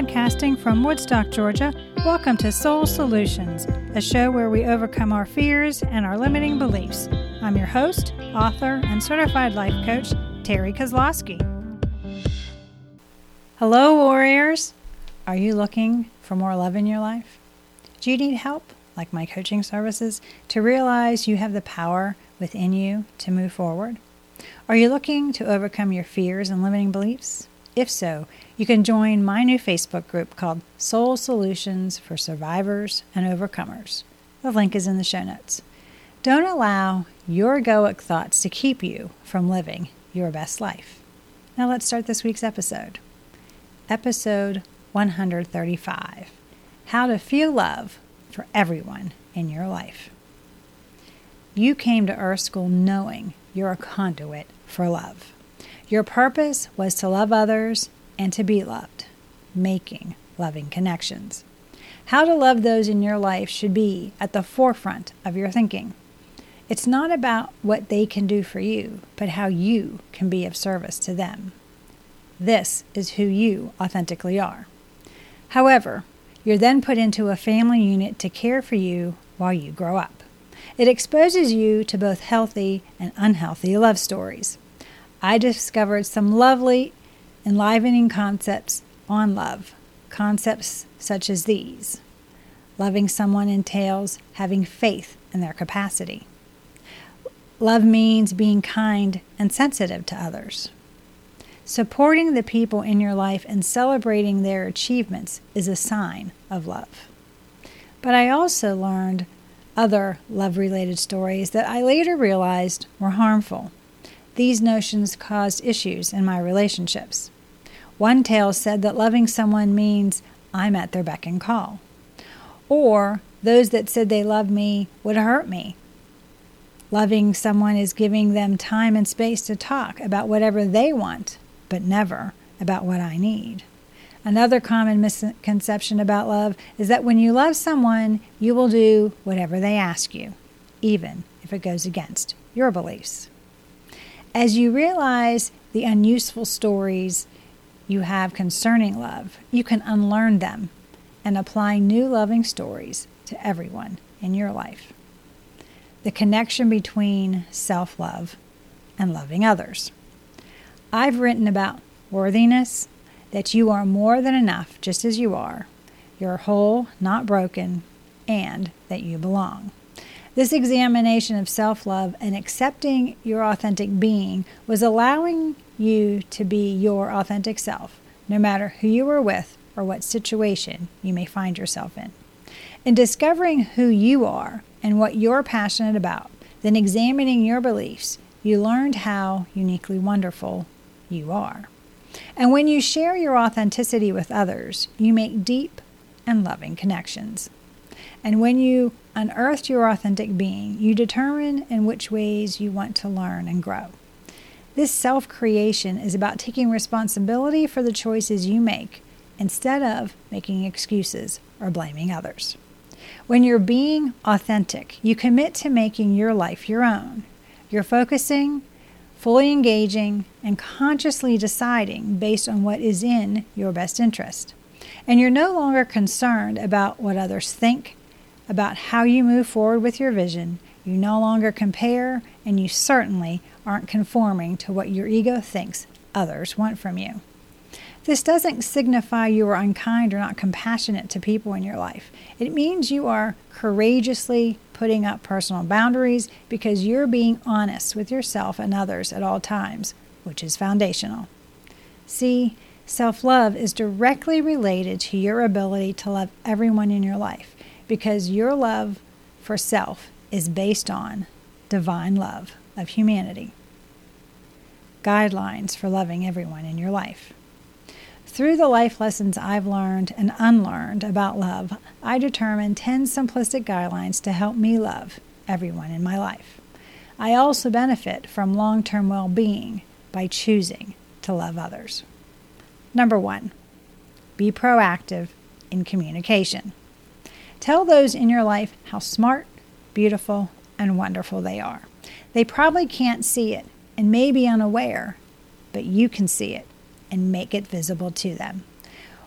Podcasting from Woodstock, Georgia, welcome to Soul Solutions, a show where we overcome our fears and our limiting beliefs. I'm your host, author, and certified life coach, Terry Kozlowski. Hello, warriors. Are you looking for more love in your life? Do you need help, like my coaching services, to realize you have the power within you to move forward? Are you looking to overcome your fears and limiting beliefs? If so, you can join my new Facebook group called Soul Solutions for Survivors and Overcomers. The link is in the show notes. Don't allow your egoic thoughts to keep you from living your best life. Now let's start this week's episode. Episode 135 How to Feel Love for Everyone in Your Life. You came to Earth School knowing you're a conduit for love. Your purpose was to love others and to be loved, making loving connections. How to love those in your life should be at the forefront of your thinking. It's not about what they can do for you, but how you can be of service to them. This is who you authentically are. However, you're then put into a family unit to care for you while you grow up. It exposes you to both healthy and unhealthy love stories. I discovered some lovely, enlivening concepts on love. Concepts such as these loving someone entails having faith in their capacity. Love means being kind and sensitive to others. Supporting the people in your life and celebrating their achievements is a sign of love. But I also learned other love related stories that I later realized were harmful. These notions caused issues in my relationships. One tale said that loving someone means I'm at their beck and call. Or those that said they love me would hurt me. Loving someone is giving them time and space to talk about whatever they want, but never about what I need. Another common misconception about love is that when you love someone, you will do whatever they ask you, even if it goes against your beliefs. As you realize the unuseful stories you have concerning love, you can unlearn them and apply new loving stories to everyone in your life. The connection between self love and loving others. I've written about worthiness, that you are more than enough just as you are, you're whole, not broken, and that you belong. This examination of self love and accepting your authentic being was allowing you to be your authentic self, no matter who you are with or what situation you may find yourself in. In discovering who you are and what you're passionate about, then examining your beliefs, you learned how uniquely wonderful you are. And when you share your authenticity with others, you make deep and loving connections. And when you unearth your authentic being, you determine in which ways you want to learn and grow. This self creation is about taking responsibility for the choices you make instead of making excuses or blaming others. When you're being authentic, you commit to making your life your own. You're focusing, fully engaging, and consciously deciding based on what is in your best interest. And you're no longer concerned about what others think, about how you move forward with your vision. You no longer compare, and you certainly aren't conforming to what your ego thinks others want from you. This doesn't signify you are unkind or not compassionate to people in your life. It means you are courageously putting up personal boundaries because you're being honest with yourself and others at all times, which is foundational. See, self love is directly related to your ability to love everyone in your life because your love for self is based on divine love of humanity. Guidelines for loving everyone in your life. Through the life lessons I've learned and unlearned about love, I determined 10 simplistic guidelines to help me love everyone in my life. I also benefit from long term well being by choosing to love others. Number one, be proactive in communication. Tell those in your life how smart, beautiful, and wonderful they are. They probably can't see it and may be unaware, but you can see it and make it visible to them.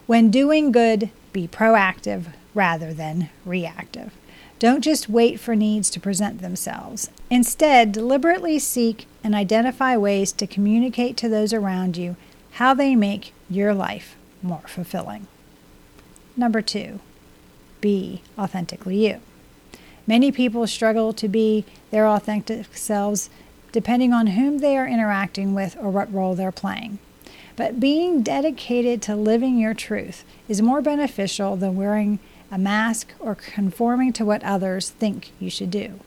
When doing good, be proactive rather than reactive. Don't just wait for needs to present themselves. Instead, deliberately seek and identify ways to communicate to those around you how they make your life more fulfilling. Number two, be authentically you. Many people struggle to be their authentic selves depending on whom they are interacting with or what role they're playing. But being dedicated to living your truth is more beneficial than wearing a mask, or conforming to what others think you should do.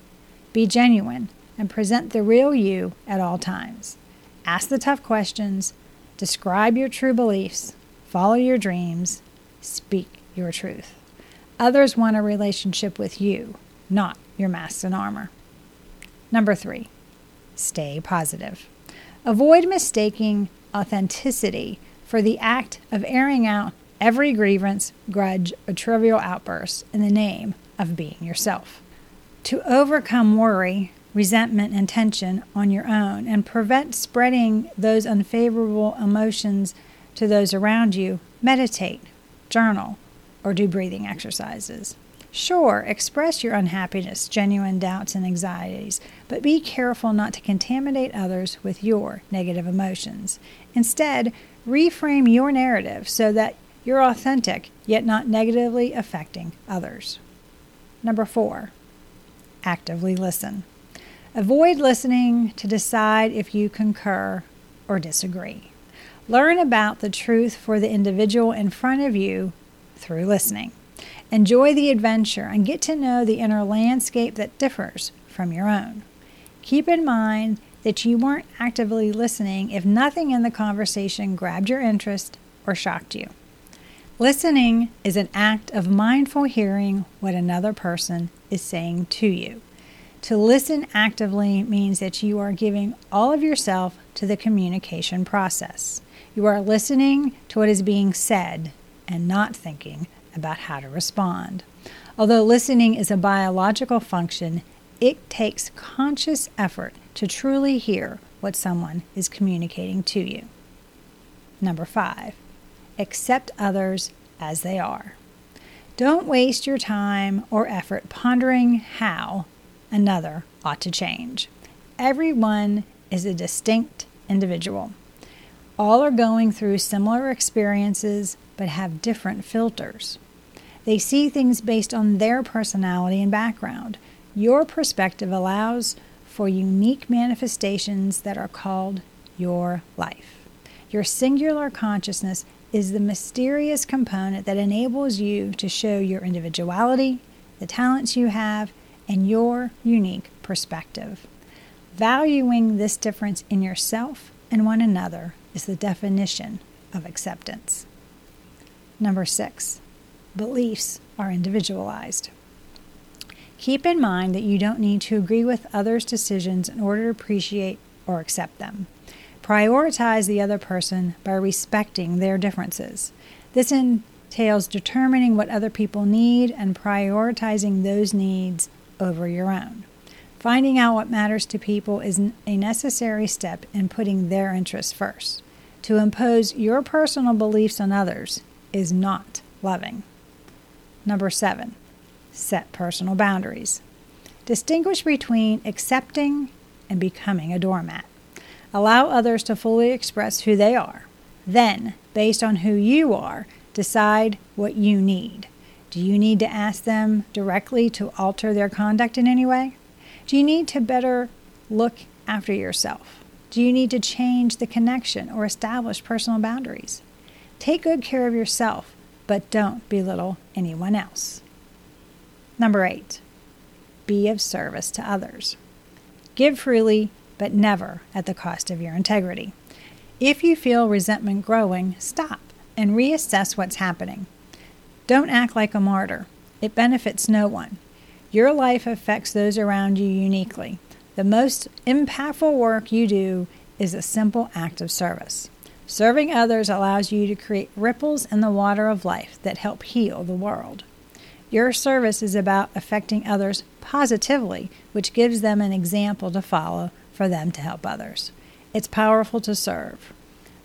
Be genuine and present the real you at all times. Ask the tough questions, describe your true beliefs, follow your dreams, speak your truth. Others want a relationship with you, not your masks and armor. Number three, stay positive. Avoid mistaking authenticity for the act of airing out every grievance, grudge, or trivial outburst in the name of being yourself. To overcome worry, resentment, and tension on your own and prevent spreading those unfavorable emotions to those around you, meditate, journal, or do breathing exercises. Sure, express your unhappiness, genuine doubts, and anxieties, but be careful not to contaminate others with your negative emotions. Instead, reframe your narrative so that you're authentic, yet not negatively affecting others. Number four, actively listen. Avoid listening to decide if you concur or disagree. Learn about the truth for the individual in front of you through listening. Enjoy the adventure and get to know the inner landscape that differs from your own. Keep in mind that you weren't actively listening if nothing in the conversation grabbed your interest or shocked you. Listening is an act of mindful hearing what another person is saying to you. To listen actively means that you are giving all of yourself to the communication process. You are listening to what is being said and not thinking about how to respond. Although listening is a biological function, it takes conscious effort to truly hear what someone is communicating to you. Number five, accept others as they are. Don't waste your time or effort pondering how another ought to change. Everyone is a distinct individual. All are going through similar experiences but have different filters. They see things based on their personality and background. Your perspective allows for unique manifestations that are called your life. Your singular consciousness is the mysterious component that enables you to show your individuality, the talents you have, and your unique perspective. Valuing this difference in yourself and one another is the definition of acceptance. Number six, beliefs are individualized. Keep in mind that you don't need to agree with others' decisions in order to appreciate or accept them. Prioritize the other person by respecting their differences. This entails determining what other people need and prioritizing those needs over your own. Finding out what matters to people is a necessary step in putting their interests first. To impose your personal beliefs on others is not loving. Number seven, set personal boundaries. Distinguish between accepting and becoming a doormat. Allow others to fully express who they are. Then, based on who you are, decide what you need. Do you need to ask them directly to alter their conduct in any way? Do you need to better look after yourself? Do you need to change the connection or establish personal boundaries? Take good care of yourself, but don't belittle anyone else. Number eight, be of service to others. Give freely but never at the cost of your integrity. If you feel resentment growing, stop and reassess what's happening. Don't act like a martyr, it benefits no one. Your life affects those around you uniquely. The most impactful work you do is a simple act of service. Serving others allows you to create ripples in the water of life that help heal the world. Your service is about affecting others positively, which gives them an example to follow for them to help others. It's powerful to serve,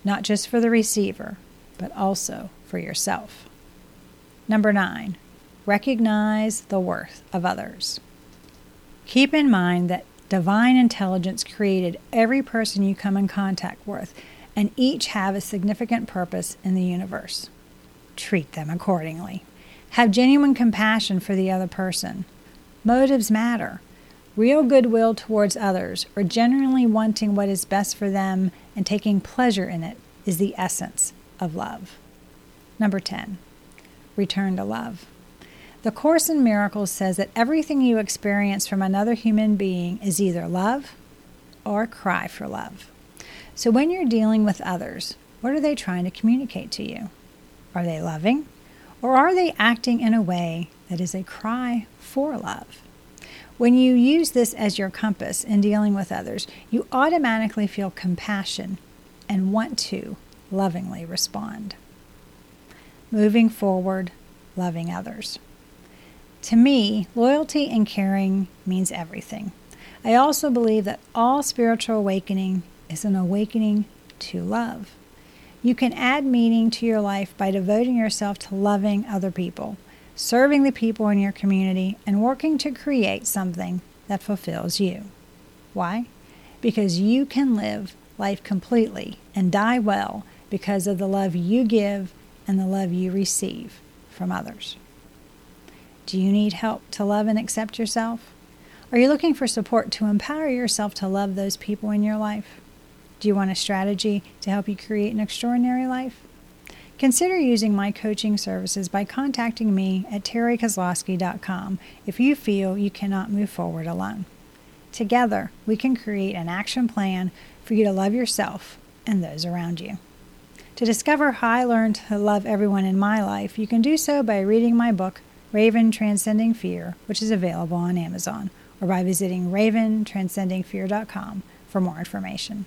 not just for the receiver, but also for yourself. Number nine, recognize the worth of others. Keep in mind that divine intelligence created every person you come in contact with, and each have a significant purpose in the universe. Treat them accordingly. Have genuine compassion for the other person. Motives matter. Real goodwill towards others, or genuinely wanting what is best for them and taking pleasure in it, is the essence of love. Number 10, return to love. The Course in Miracles says that everything you experience from another human being is either love or cry for love. So when you're dealing with others, what are they trying to communicate to you? Are they loving? Or are they acting in a way that is a cry for love? When you use this as your compass in dealing with others, you automatically feel compassion and want to lovingly respond. Moving forward, loving others. To me, loyalty and caring means everything. I also believe that all spiritual awakening is an awakening to love. You can add meaning to your life by devoting yourself to loving other people, serving the people in your community, and working to create something that fulfills you. Why? Because you can live life completely and die well because of the love you give and the love you receive from others. Do you need help to love and accept yourself? Are you looking for support to empower yourself to love those people in your life? Do you want a strategy to help you create an extraordinary life? Consider using my coaching services by contacting me at terrykozlowski.com if you feel you cannot move forward alone. Together, we can create an action plan for you to love yourself and those around you. To discover how I learned to love everyone in my life, you can do so by reading my book, Raven Transcending Fear, which is available on Amazon, or by visiting raventranscendingfear.com for more information.